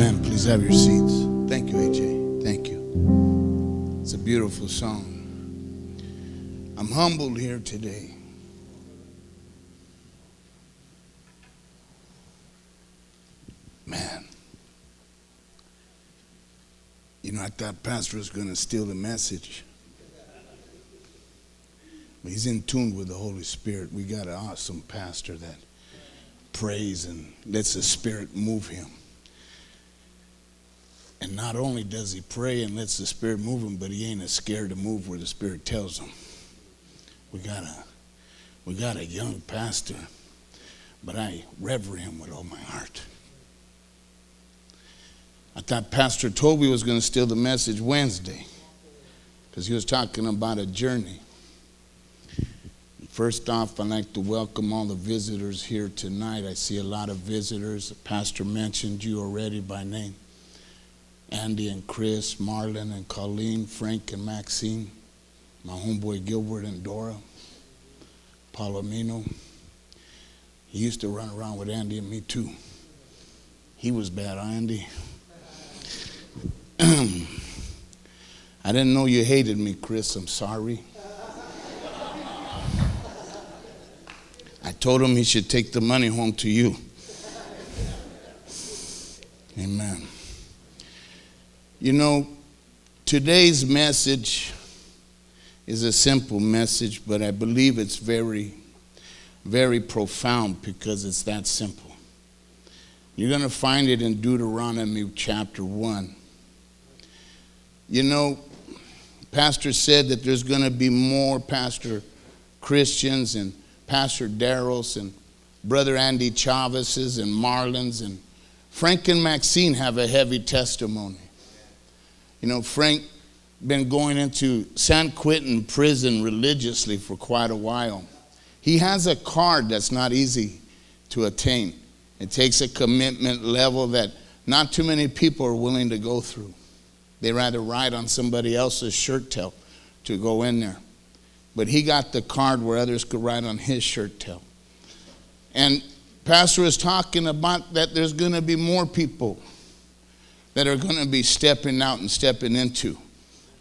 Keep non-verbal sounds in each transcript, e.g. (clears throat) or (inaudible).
Amen. Please have your seats. Thank you, AJ. Thank you. It's a beautiful song. I'm humbled here today. Man. You know, I thought Pastor was going to steal the message. But he's in tune with the Holy Spirit. We got an awesome pastor that prays and lets the Spirit move him. And not only does he pray and lets the Spirit move him, but he ain't as scared to move where the Spirit tells him. We got a, we got a young pastor, but I rever him with all my heart. I thought Pastor Toby was going to steal the message Wednesday because he was talking about a journey. First off, I'd like to welcome all the visitors here tonight. I see a lot of visitors. The pastor mentioned you already by name. Andy and Chris, Marlon and Colleen, Frank and Maxine, my homeboy Gilbert and Dora, Palomino. He used to run around with Andy and me too. He was bad, Andy. (clears throat) I didn't know you hated me, Chris. I'm sorry. I told him he should take the money home to you. Amen. You know, today's message is a simple message, but I believe it's very, very profound because it's that simple. You're going to find it in Deuteronomy chapter 1. You know, Pastor said that there's going to be more Pastor Christians and Pastor Darrell's and Brother Andy Chavez's and Marlin's and Frank and Maxine have a heavy testimony. You know, Frank been going into San Quentin prison religiously for quite a while. He has a card that's not easy to attain. It takes a commitment level that not too many people are willing to go through. They rather ride on somebody else's shirt tail to go in there. But he got the card where others could ride on his shirt tail. And Pastor is talking about that there's going to be more people that are going to be stepping out and stepping into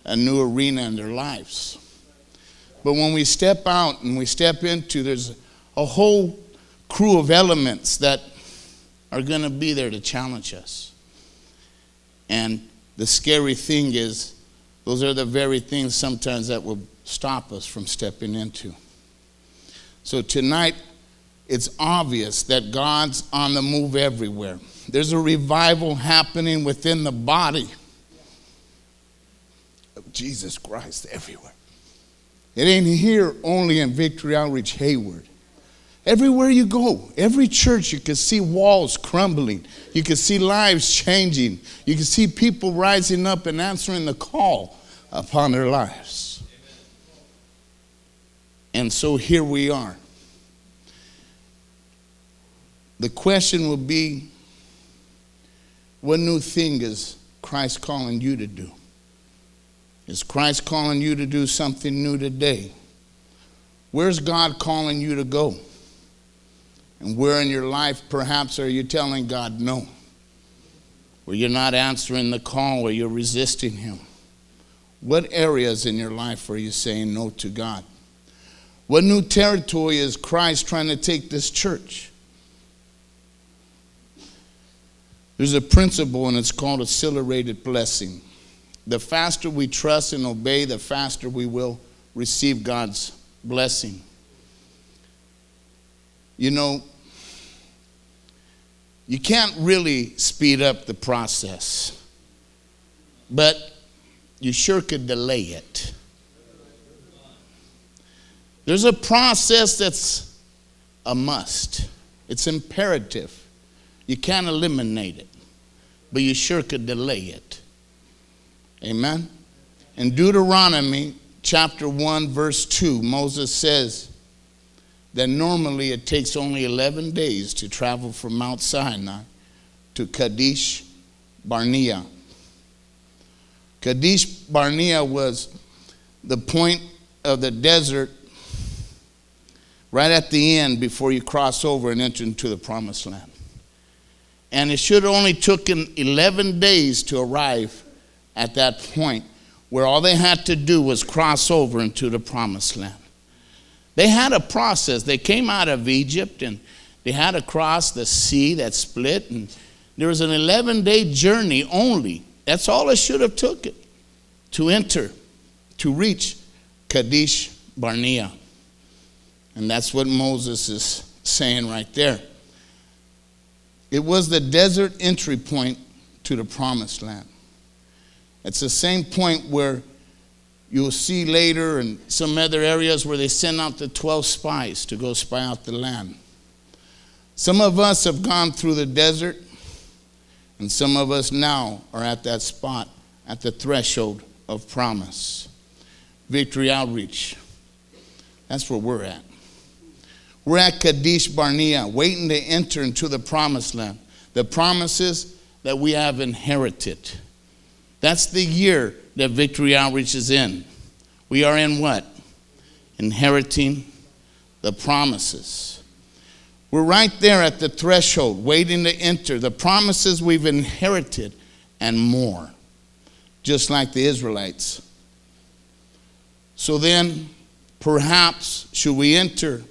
a new arena in their lives. But when we step out and we step into, there's a whole crew of elements that are going to be there to challenge us. And the scary thing is, those are the very things sometimes that will stop us from stepping into. So tonight, it's obvious that God's on the move everywhere. There's a revival happening within the body of Jesus Christ everywhere. It ain't here only in Victory Outreach Hayward. Everywhere you go, every church, you can see walls crumbling. You can see lives changing. You can see people rising up and answering the call upon their lives. And so here we are. The question will be what new thing is Christ calling you to do? Is Christ calling you to do something new today? Where's God calling you to go? And where in your life perhaps are you telling God no? Where you're not answering the call, where you're resisting Him? What areas in your life are you saying no to God? What new territory is Christ trying to take this church? There's a principle, and it's called accelerated blessing. The faster we trust and obey, the faster we will receive God's blessing. You know, you can't really speed up the process, but you sure could delay it. There's a process that's a must, it's imperative. You can't eliminate it, but you sure could delay it. Amen? In Deuteronomy chapter 1, verse 2, Moses says that normally it takes only 11 days to travel from Mount Sinai to Kadesh Barnea. Kadesh Barnea was the point of the desert right at the end before you cross over and enter into the promised land. And it should have only taken 11 days to arrive at that point where all they had to do was cross over into the promised land. They had a process. They came out of Egypt and they had to cross the sea that split, and there was an 11 day journey only. That's all it should have took it to enter, to reach Kadesh Barnea. And that's what Moses is saying right there. It was the desert entry point to the promised land. It's the same point where you'll see later in some other areas where they send out the 12 spies to go spy out the land. Some of us have gone through the desert, and some of us now are at that spot, at the threshold of promise. Victory Outreach. That's where we're at. We're at Kadesh Barnea, waiting to enter into the promised land. The promises that we have inherited. That's the year that Victory Outreach is in. We are in what? Inheriting the promises. We're right there at the threshold, waiting to enter the promises we've inherited and more, just like the Israelites. So then, perhaps, should we enter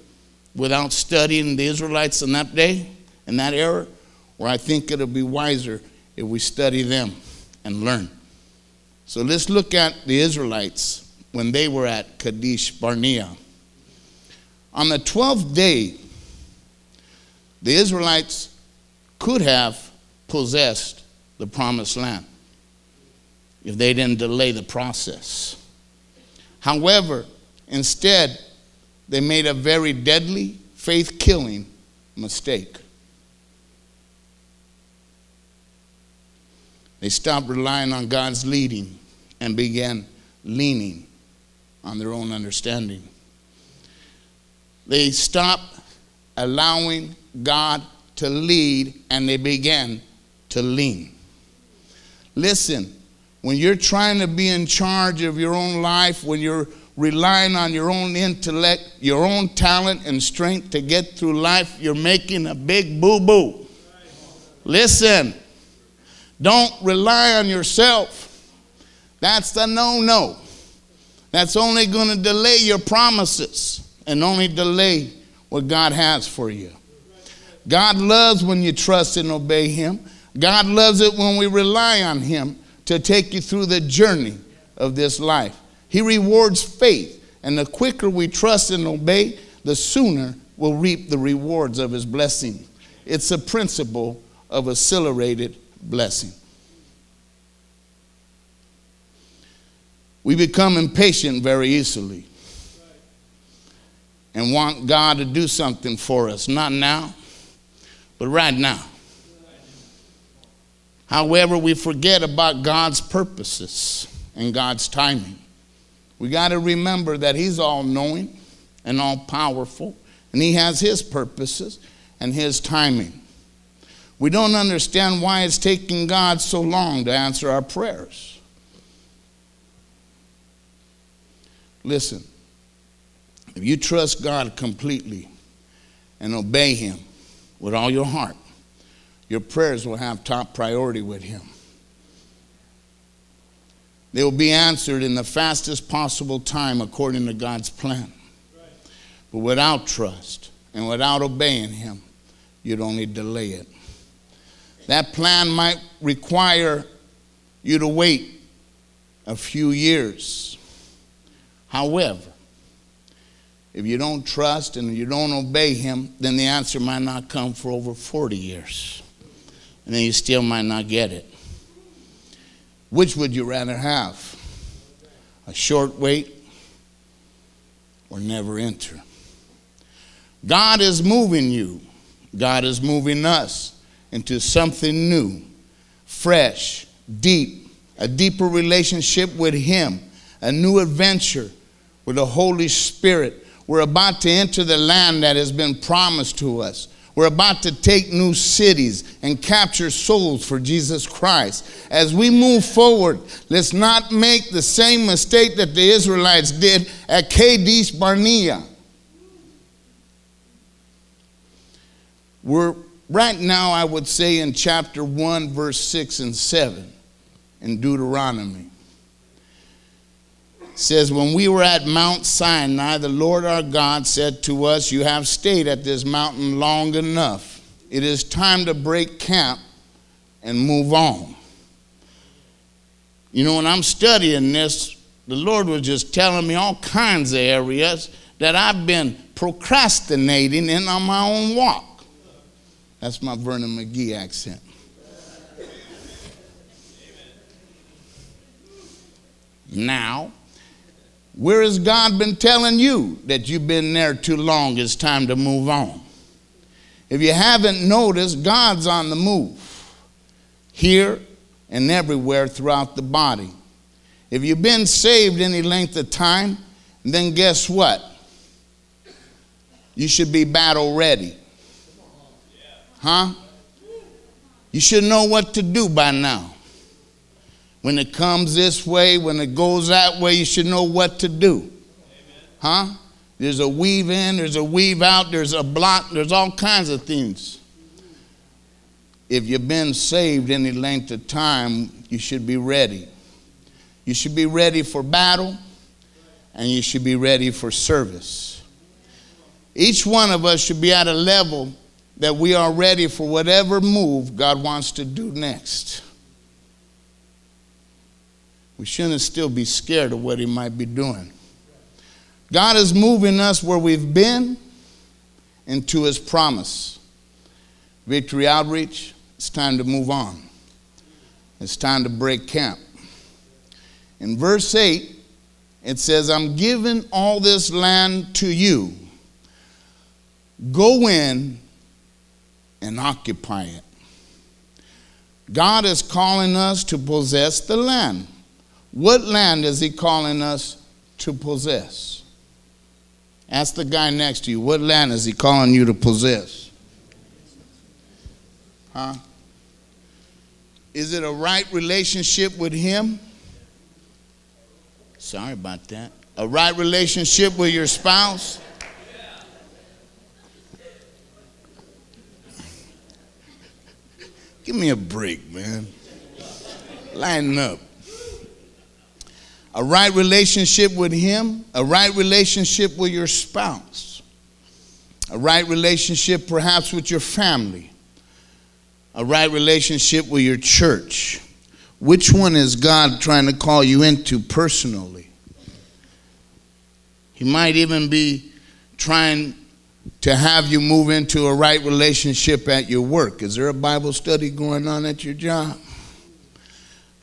without studying the Israelites in that day, in that era, or I think it'll be wiser if we study them and learn. So let's look at the Israelites when they were at Kadesh Barnea. On the 12th day, the Israelites could have possessed the promised land if they didn't delay the process. However, instead, they made a very deadly, faith killing mistake. They stopped relying on God's leading and began leaning on their own understanding. They stopped allowing God to lead and they began to lean. Listen, when you're trying to be in charge of your own life, when you're relying on your own intellect, your own talent and strength to get through life, you're making a big boo boo. Listen, don't rely on yourself. That's the no no. That's only going to delay your promises and only delay what God has for you. God loves when you trust and obey Him. God loves it when we rely on Him to take you through the journey of this life. He rewards faith, and the quicker we trust and obey, the sooner we'll reap the rewards of His blessing. It's a principle of accelerated blessing. We become impatient very easily and want God to do something for us, not now, but right now. However, we forget about God's purposes and God's timing. We got to remember that He's all knowing and all powerful, and He has His purposes and His timing. We don't understand why it's taking God so long to answer our prayers. Listen, if you trust God completely and obey Him with all your heart, your prayers will have top priority with Him. They will be answered in the fastest possible time according to God's plan. But without trust and without obeying Him, you'd only delay it. That plan might require you to wait a few years. However, if you don't trust and you don't obey Him, then the answer might not come for over 40 years. And then you still might not get it. Which would you rather have? A short wait or never enter? God is moving you, God is moving us into something new, fresh, deep, a deeper relationship with Him, a new adventure with the Holy Spirit. We're about to enter the land that has been promised to us. We're about to take new cities and capture souls for Jesus Christ. As we move forward, let's not make the same mistake that the Israelites did at Kadesh Barnea. We're right now, I would say in chapter 1, verse 6 and 7 in Deuteronomy. Says, When we were at Mount Sinai, the Lord our God said to us, You have stayed at this mountain long enough. It is time to break camp and move on. You know, when I'm studying this, the Lord was just telling me all kinds of areas that I've been procrastinating in on my own walk. That's my Vernon McGee accent. Now, where has God been telling you that you've been there too long? It's time to move on. If you haven't noticed, God's on the move here and everywhere throughout the body. If you've been saved any length of time, then guess what? You should be battle ready. Huh? You should know what to do by now. When it comes this way, when it goes that way, you should know what to do. Huh? There's a weave in, there's a weave out, there's a block, there's all kinds of things. If you've been saved any length of time, you should be ready. You should be ready for battle and you should be ready for service. Each one of us should be at a level that we are ready for whatever move God wants to do next. We shouldn't still be scared of what He might be doing. God is moving us where we've been into His promise. Victory Outreach, it's time to move on. It's time to break camp. In verse 8, it says, I'm giving all this land to you. Go in and occupy it. God is calling us to possess the land. What land is He calling us to possess? Ask the guy next to you, what land is He calling you to possess? Huh? Is it a right relationship with Him? Sorry about that. A right relationship with your spouse? Give me a break, man. Line up. A right relationship with Him, a right relationship with your spouse, a right relationship perhaps with your family, a right relationship with your church. Which one is God trying to call you into personally? He might even be trying to have you move into a right relationship at your work? Is there a Bible study going on at your job?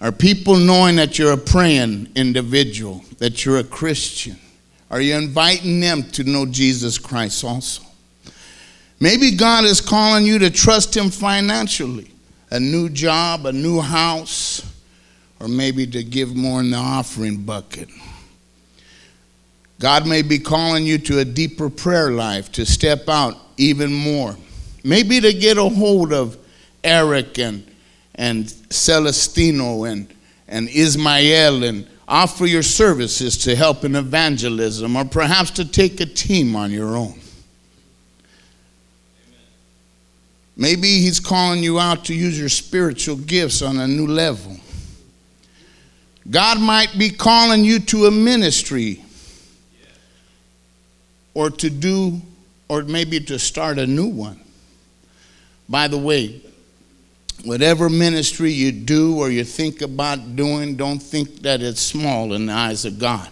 Are people knowing that you're a praying individual, that you're a Christian? Are you inviting them to know Jesus Christ also? Maybe God is calling you to trust Him financially a new job, a new house, or maybe to give more in the offering bucket. God may be calling you to a deeper prayer life, to step out even more. Maybe to get a hold of Eric and, and Celestino and, and Ismael and offer your services to help in evangelism, or perhaps to take a team on your own. Maybe He's calling you out to use your spiritual gifts on a new level. God might be calling you to a ministry or to do, or maybe to start a new one. By the way, whatever ministry you do or you think about doing, don't think that it's small in the eyes of God.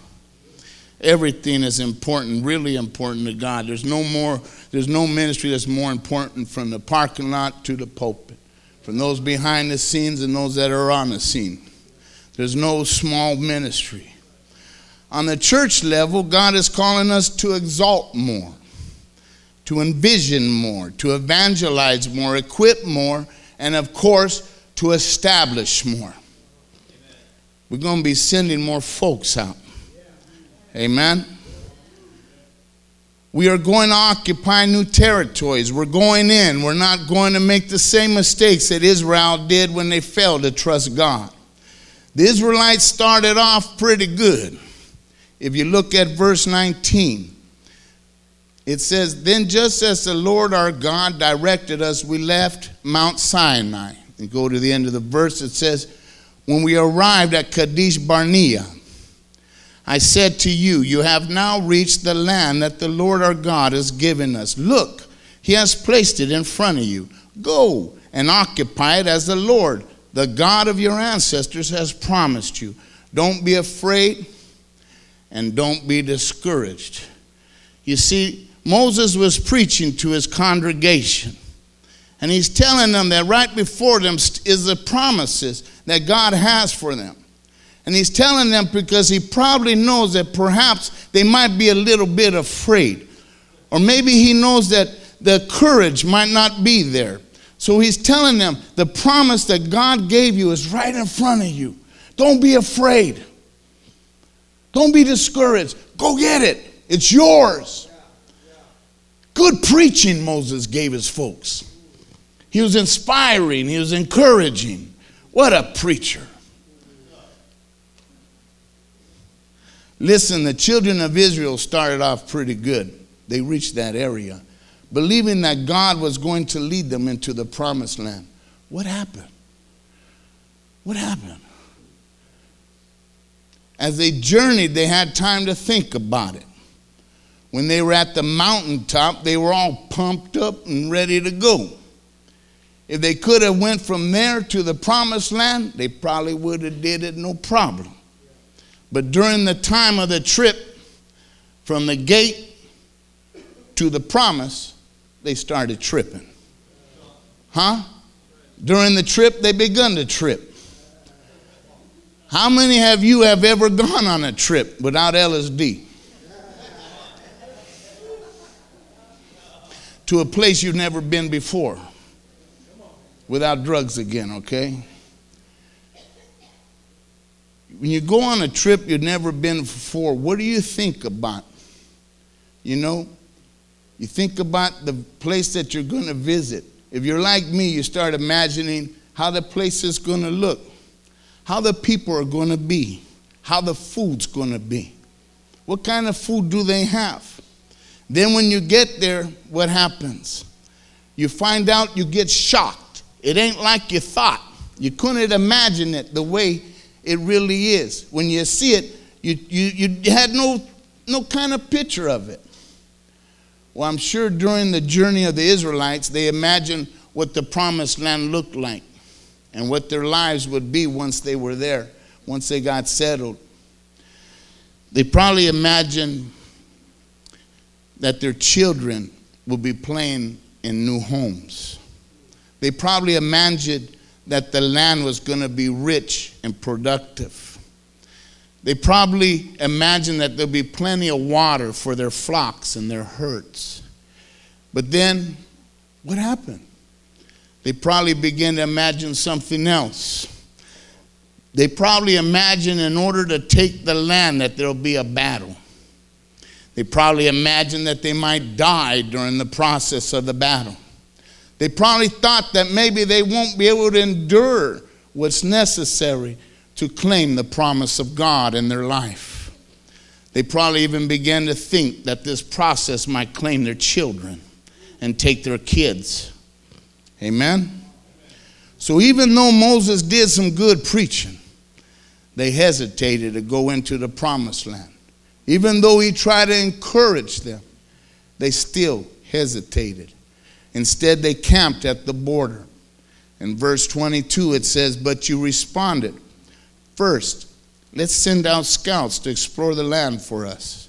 Everything is important, really important to God. There's no more, there's no ministry that's more important from the parking lot to the pulpit, from those behind the scenes and those that are on the scene. There's no small ministry. On the church level, God is calling us to exalt more, to envision more, to evangelize more, equip more, and of course, to establish more. We're going to be sending more folks out. Amen. We are going to occupy new territories. We're going in. We're not going to make the same mistakes that Israel did when they failed to trust God. The Israelites started off pretty good. If you look at verse 19, it says, Then just as the Lord our God directed us, we left Mount Sinai. And go to the end of the verse, it says, When we arrived at Kadesh Barnea, I said to you, You have now reached the land that the Lord our God has given us. Look, he has placed it in front of you. Go and occupy it as the Lord, the God of your ancestors, has promised you. Don't be afraid and don't be discouraged. You see, Moses was preaching to his congregation. And he's telling them that right before them is the promises that God has for them. And he's telling them because he probably knows that perhaps they might be a little bit afraid. Or maybe he knows that the courage might not be there. So he's telling them the promise that God gave you is right in front of you. Don't be afraid. Don't be discouraged. Go get it. It's yours. Good preaching Moses gave his folks. He was inspiring, he was encouraging. What a preacher. Listen, the children of Israel started off pretty good. They reached that area, believing that God was going to lead them into the promised land. What happened? What happened? As they journeyed, they had time to think about it. When they were at the mountaintop, they were all pumped up and ready to go. If they could have went from there to the promised land, they probably would have did it no problem. But during the time of the trip from the gate to the promise, they started tripping. Huh? During the trip, they begun to trip. How many of you have ever gone on a trip without LSD? To a place you've never been before without drugs again, okay? When you go on a trip you've never been before, what do you think about? You know, you think about the place that you're going to visit. If you're like me, you start imagining how the place is going to look, how the people are going to be, how the food's going to be. What kind of food do they have? Then, when you get there, what happens? You find out you get shocked. It ain't like you thought. You couldn't imagine it the way it really is. When you see it, you, you, you had no, no kind of picture of it. Well, I'm sure during the journey of the Israelites, they imagined what the promised land looked like and what their lives would be once they were there, once they got settled. They probably imagined that their children will be playing in new homes. They probably imagined that the land was going to be rich and productive. They probably imagined that there'll be plenty of water for their flocks and their herds. But then, what happened? They probably began to imagine something else. They probably imagined in order to take the land that there'll be a battle. They probably imagined that they might die during the process of the battle. They probably thought that maybe they won't be able to endure what's necessary to claim the promise of God in their life. They probably even began to think that this process might claim their children and take their kids. Amen? So even though Moses did some good preaching, they hesitated to go into the promised land. Even though he tried to encourage them, they still hesitated. Instead, they camped at the border. In verse 22, it says, But you responded, First, let's send out scouts to explore the land for us.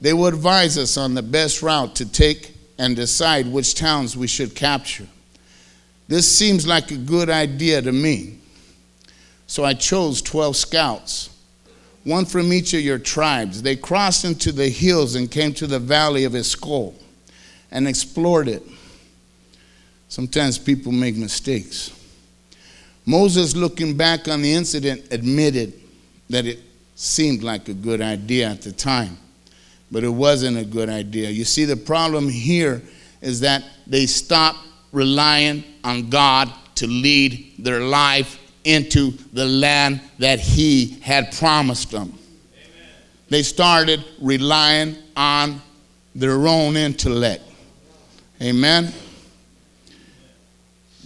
They will advise us on the best route to take and decide which towns we should capture. This seems like a good idea to me. So I chose 12 scouts one from each of your tribes. They crossed into the hills and came to the valley of Eshcol and explored it. Sometimes people make mistakes. Moses, looking back on the incident, admitted that it seemed like a good idea at the time, but it wasn't a good idea. You see, the problem here is that they stopped relying on God to lead their life into the land that he had promised them. Amen. They started relying on their own intellect. Amen.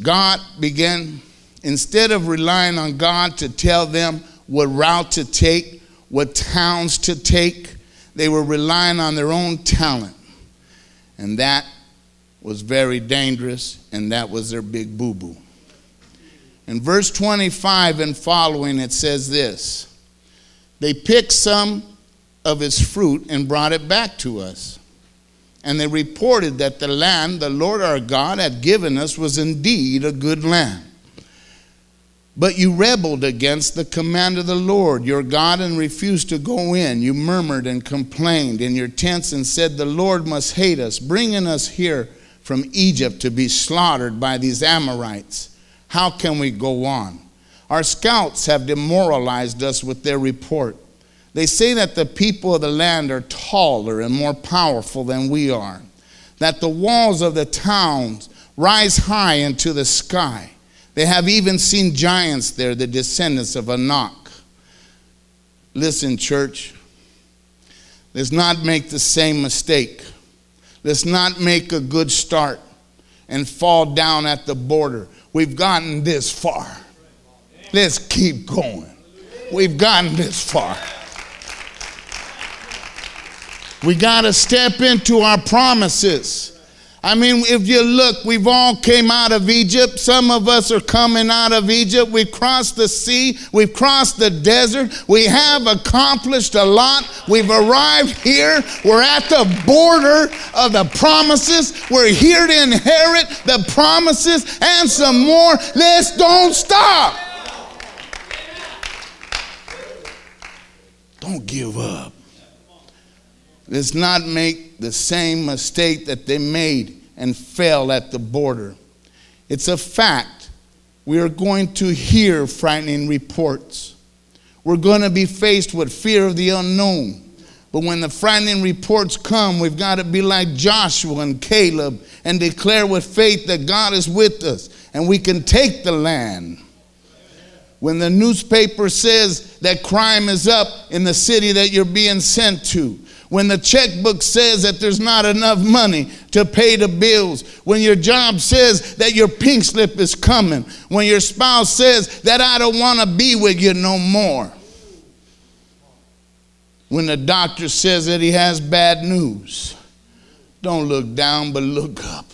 God began, instead of relying on God to tell them what route to take, what towns to take, they were relying on their own talent. And that was very dangerous, and that was their big boo boo. In verse 25 and following, it says this They picked some of its fruit and brought it back to us. And they reported that the land the Lord our God had given us was indeed a good land. But you rebelled against the command of the Lord your God and refused to go in. You murmured and complained in your tents and said, The Lord must hate us, bringing us here from Egypt to be slaughtered by these Amorites. How can we go on? Our scouts have demoralized us with their report. They say that the people of the land are taller and more powerful than we are, that the walls of the towns rise high into the sky. They have even seen giants there, the descendants of Anak. Listen, church, let's not make the same mistake. Let's not make a good start and fall down at the border. We've gotten this far. Let's keep going. We've gotten this far. We got to step into our promises. I mean, if you look, we've all came out of Egypt. Some of us are coming out of Egypt. We've crossed the sea. We've crossed the desert. We have accomplished a lot. We've arrived here. We're at the border of the promises. We're here to inherit the promises and some more. Let's don't stop. Don't give up. Let's not make the same mistake that they made and fell at the border. It's a fact. We are going to hear frightening reports. We're going to be faced with fear of the unknown. But when the frightening reports come, we've got to be like Joshua and Caleb and declare with faith that God is with us and we can take the land. When the newspaper says that crime is up in the city that you're being sent to, when the checkbook says that there's not enough money to pay the bills, when your job says that your pink slip is coming, when your spouse says that I don't want to be with you no more, when the doctor says that he has bad news, don't look down but look up.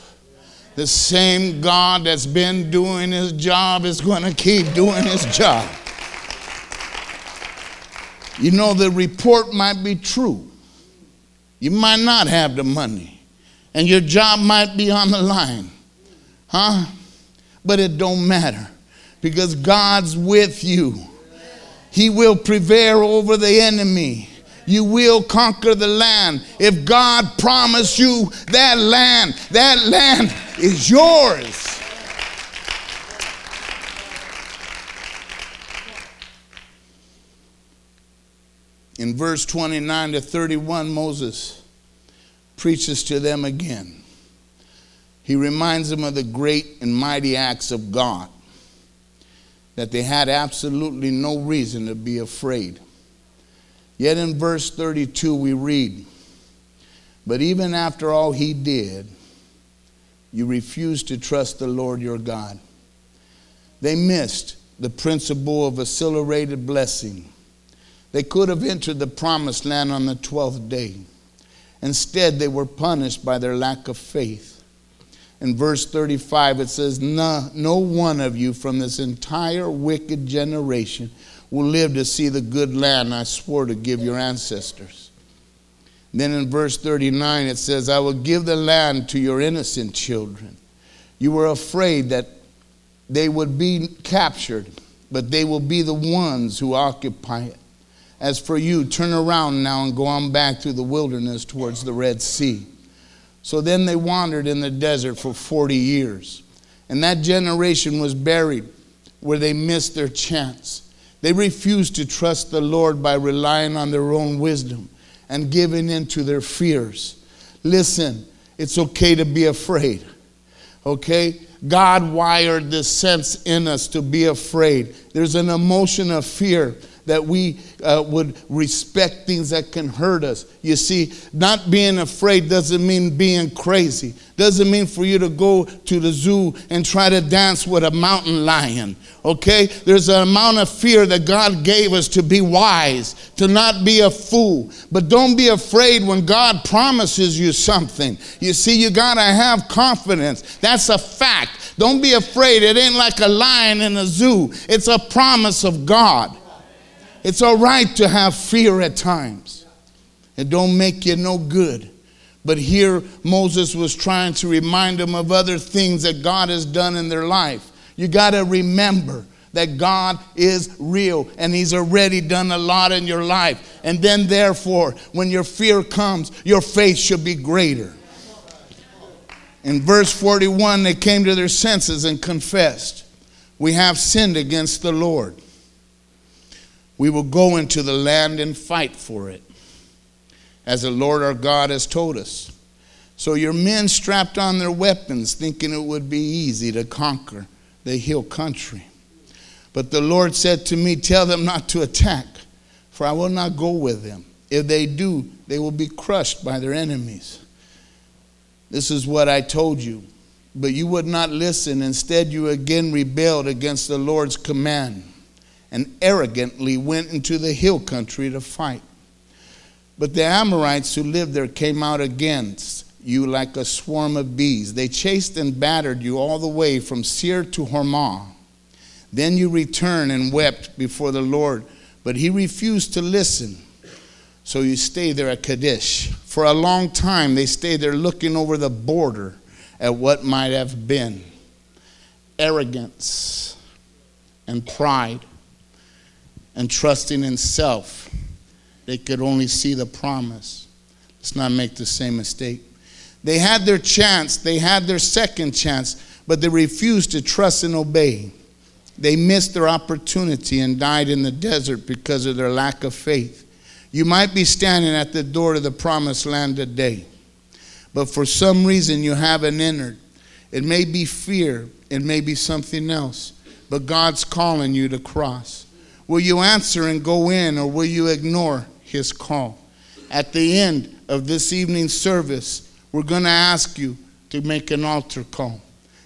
The same God that's been doing his job is going to keep doing his job. You know, the report might be true you might not have the money, and your job might be on the line. Huh? But it don't matter because God's with you. He will prevail over the enemy. You will conquer the land. If God promised you that land, that land is yours. In verse 29 to 31, Moses preaches to them again. He reminds them of the great and mighty acts of God, that they had absolutely no reason to be afraid. Yet in verse 32, we read, But even after all he did, you refused to trust the Lord your God. They missed the principle of accelerated blessing they could have entered the promised land on the 12th day. Instead, they were punished by their lack of faith. In verse 35, it says, no, no one of you from this entire wicked generation will live to see the good land I swore to give your ancestors. Then in verse 39, it says, I will give the land to your innocent children. You were afraid that they would be captured, but they will be the ones who occupy it. As for you, turn around now and go on back through the wilderness towards the Red Sea. So then they wandered in the desert for 40 years. And that generation was buried where they missed their chance. They refused to trust the Lord by relying on their own wisdom and giving in to their fears. Listen, it's okay to be afraid. Okay? God wired this sense in us to be afraid. There's an emotion of fear that we uh, would respect things that can hurt us. You see, not being afraid doesn't mean being crazy. Doesn't mean for you to go to the zoo and try to dance with a mountain lion. Okay? There's an amount of fear that God gave us to be wise, to not be a fool. But don't be afraid when God promises you something. You see, you got to have confidence. That's a fact. Don't be afraid. It ain't like a lion in a zoo, it's a promise of God. It's all right to have fear at times. It don't make you no good. But here Moses was trying to remind them of other things that God has done in their life. You got to remember that God is real and He's already done a lot in your life. And then, therefore, when your fear comes, your faith should be greater. In verse 41, they came to their senses and confessed, We have sinned against the Lord. We will go into the land and fight for it, as the Lord our God has told us. So your men strapped on their weapons, thinking it would be easy to conquer the hill country. But the Lord said to me, Tell them not to attack, for I will not go with them. If they do, they will be crushed by their enemies. This is what I told you. But you would not listen. Instead, you again rebelled against the Lord's command and arrogantly went into the hill country to fight. But the Amorites who lived there came out against you like a swarm of bees. They chased and battered you all the way from Seir to Hormah. Then you returned and wept before the Lord, but he refused to listen. So you stayed there at Kadesh. For a long time, they stayed there looking over the border at what might have been arrogance and pride and trusting in self, they could only see the promise. Let's not make the same mistake. They had their chance, they had their second chance, but they refused to trust and obey. They missed their opportunity and died in the desert because of their lack of faith. You might be standing at the door to the promised land today, but for some reason you haven't entered. It may be fear, it may be something else, but God's calling you to cross. Will you answer and go in, or will you ignore his call? At the end of this evening's service, we're going to ask you to make an altar call.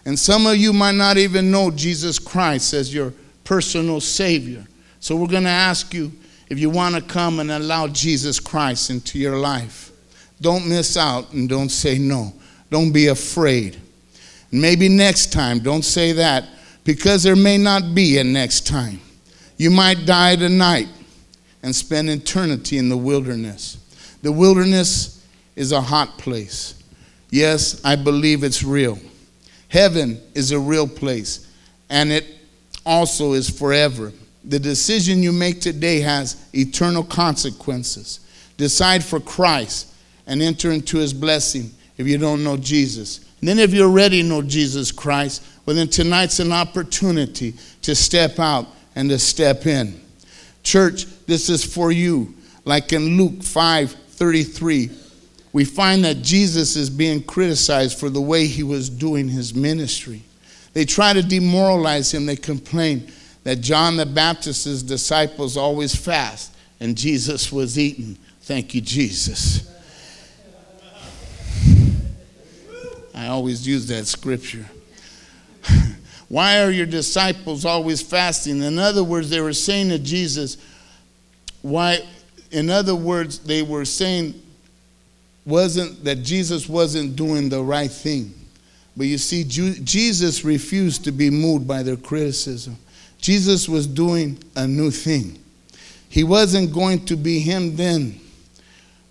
And some of you might not even know Jesus Christ as your personal Savior. So we're going to ask you if you want to come and allow Jesus Christ into your life. Don't miss out and don't say no. Don't be afraid. Maybe next time, don't say that because there may not be a next time. You might die tonight and spend eternity in the wilderness. The wilderness is a hot place. Yes, I believe it's real. Heaven is a real place, and it also is forever. The decision you make today has eternal consequences. Decide for Christ and enter into his blessing if you don't know Jesus. And then, if you already know Jesus Christ, well, then tonight's an opportunity to step out and to step in. Church, this is for you. Like in Luke 5 33, we find that Jesus is being criticized for the way he was doing his ministry. They try to demoralize him. They complain that John the Baptist's disciples always fast and Jesus was eating. Thank you, Jesus. I always use that scripture. Why are your disciples always fasting? In other words, they were saying to Jesus, why, in other words, they were saying wasn't that Jesus wasn't doing the right thing. But you see, Jesus refused to be moved by their criticism. Jesus was doing a new thing. He wasn't going to be him then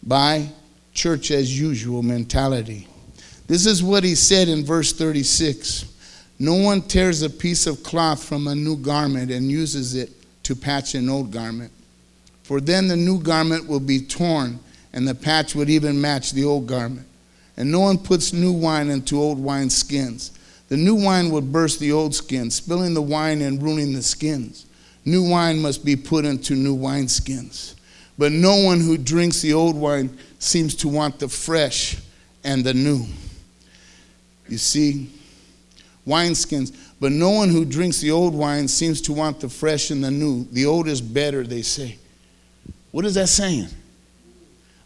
by church as usual mentality. This is what he said in verse 36. No one tears a piece of cloth from a new garment and uses it to patch an old garment. For then the new garment will be torn, and the patch would even match the old garment. And no one puts new wine into old wine skins. The new wine would burst the old skins, spilling the wine and ruining the skins. New wine must be put into new wineskins. But no one who drinks the old wine seems to want the fresh and the new. You see, wineskins. But no one who drinks the old wine seems to want the fresh and the new. The old is better, they say. What is that saying?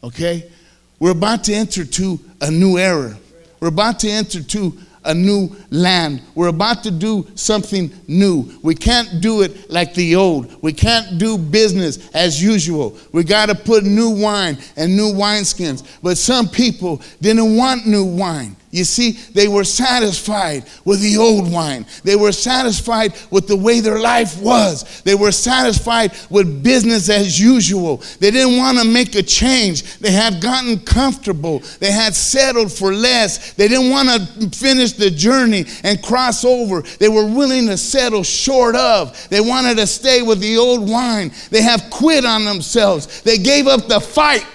Okay? We're about to enter to a new era. We're about to enter to a new land. We're about to do something new. We can't do it like the old. We can't do business as usual. We got to put new wine and new wineskins. But some people didn't want new wine. You see, they were satisfied with the old wine. They were satisfied with the way their life was. They were satisfied with business as usual. They didn't want to make a change. They had gotten comfortable. They had settled for less. They didn't want to finish the journey and cross over. They were willing to settle short of. They wanted to stay with the old wine. They have quit on themselves. They gave up the fight.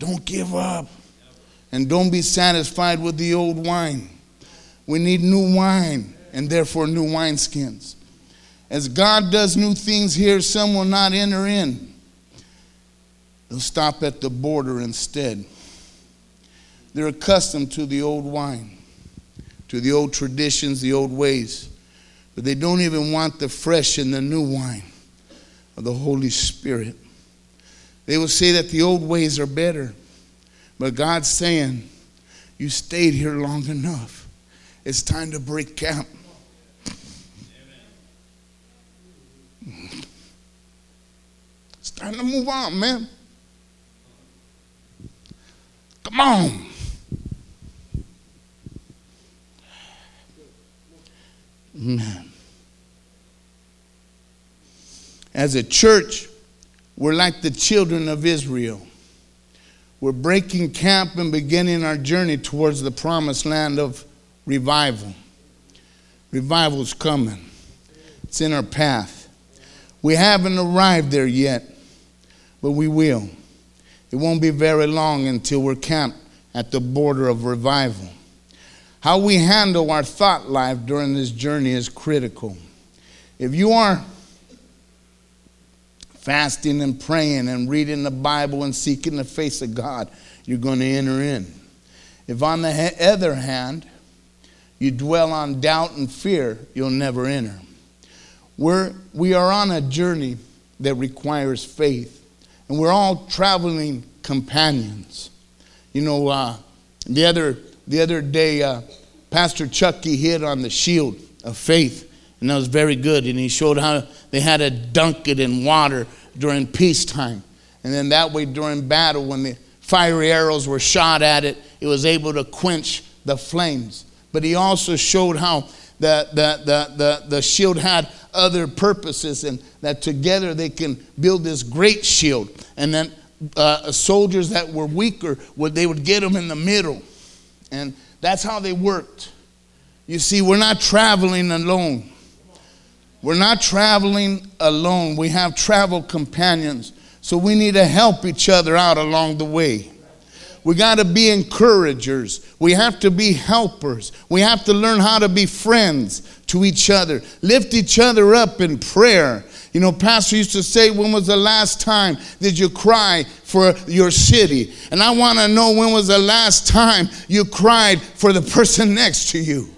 Don't give up. And don't be satisfied with the old wine. We need new wine and therefore new wineskins. As God does new things here, some will not enter in. They'll stop at the border instead. They're accustomed to the old wine, to the old traditions, the old ways, but they don't even want the fresh and the new wine of the Holy Spirit. They will say that the old ways are better. But God's saying, You stayed here long enough. It's time to break camp. It's time to move on, man. Come on. Man. As a church, we're like the children of Israel. We're breaking camp and beginning our journey towards the promised land of revival. Revival's coming, it's in our path. We haven't arrived there yet, but we will. It won't be very long until we're camped at the border of revival. How we handle our thought life during this journey is critical. If you are fasting and praying and reading the Bible and seeking the face of God, you're going to enter in. If, on the other hand, you dwell on doubt and fear, you'll never enter. We're, we are on a journey that requires faith, and we're all traveling companions. You know, uh, the, other, the other day, uh, Pastor Chucky hit on the shield of faith, and that was very good. And he showed how they had to dunk it in water during peacetime. And then that way, during battle, when the fiery arrows were shot at it, it was able to quench the flames. But he also showed how the, the, the, the, the shield had other purposes and that together they can build this great shield. And then uh, soldiers that were weaker, would, they would get them in the middle. And that's how they worked. You see, we're not traveling alone. We're not traveling alone. We have travel companions. So we need to help each other out along the way. We got to be encouragers. We have to be helpers. We have to learn how to be friends to each other. Lift each other up in prayer. You know, Pastor used to say, When was the last time did you cry for your city? And I want to know when was the last time you cried for the person next to you?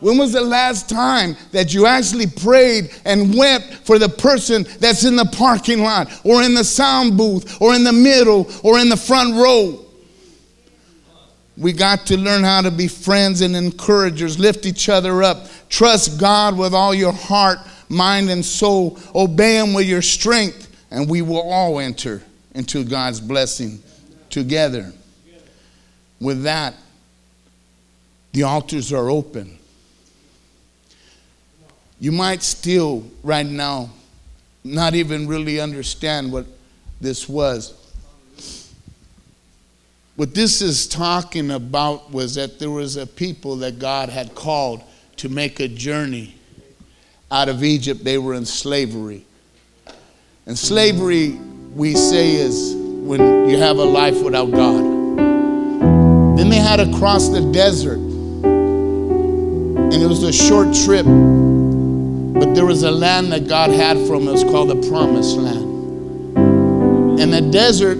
When was the last time that you actually prayed and wept for the person that's in the parking lot or in the sound booth or in the middle or in the front row? We got to learn how to be friends and encouragers, lift each other up, trust God with all your heart, mind, and soul, obey Him with your strength, and we will all enter into God's blessing together. With that, the altars are open. You might still, right now, not even really understand what this was. What this is talking about was that there was a people that God had called to make a journey out of Egypt. They were in slavery. And slavery, we say, is when you have a life without God. Then they had to cross the desert. And it was a short trip but there was a land that God had for them. It was called the Promised Land. And the desert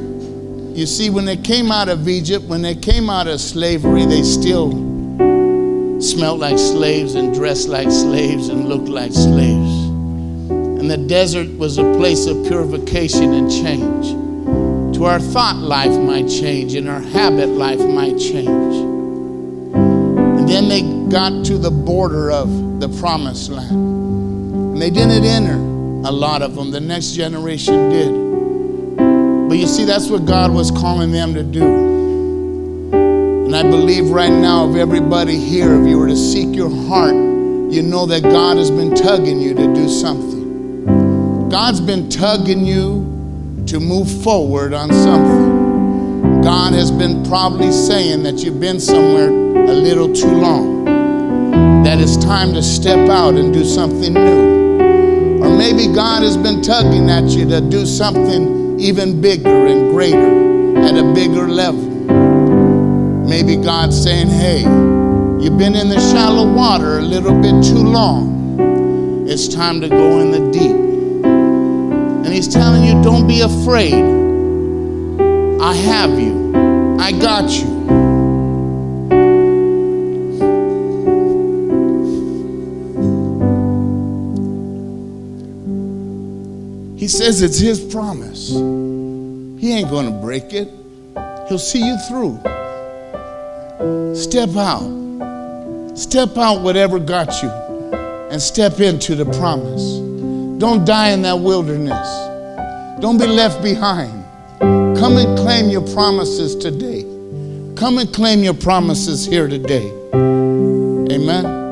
You see, when they came out of Egypt, when they came out of slavery, they still smelled like slaves and dressed like slaves and looked like slaves. And the desert was a place of purification and change. To our thought life might change, and our habit life might change. And then they got to the border of the promised land. And they didn't enter, a lot of them. The next generation did. But you see, that's what God was calling them to do. And I believe right now, if everybody here, if you were to seek your heart, you know that God has been tugging you to do something. God's been tugging you to move forward on something. God has been probably saying that you've been somewhere a little too long, that it's time to step out and do something new. Or maybe God has been tugging at you to do something even bigger and greater at a bigger level. Maybe God's saying, hey, you've been in the shallow water a little bit too long. It's time to go in the deep. And He's telling you, don't be afraid. I have you, I got you. He says it's his promise. He ain't going to break it. He'll see you through. Step out. Step out whatever got you and step into the promise. Don't die in that wilderness. Don't be left behind. Come and claim your promises today. Come and claim your promises here today. Amen.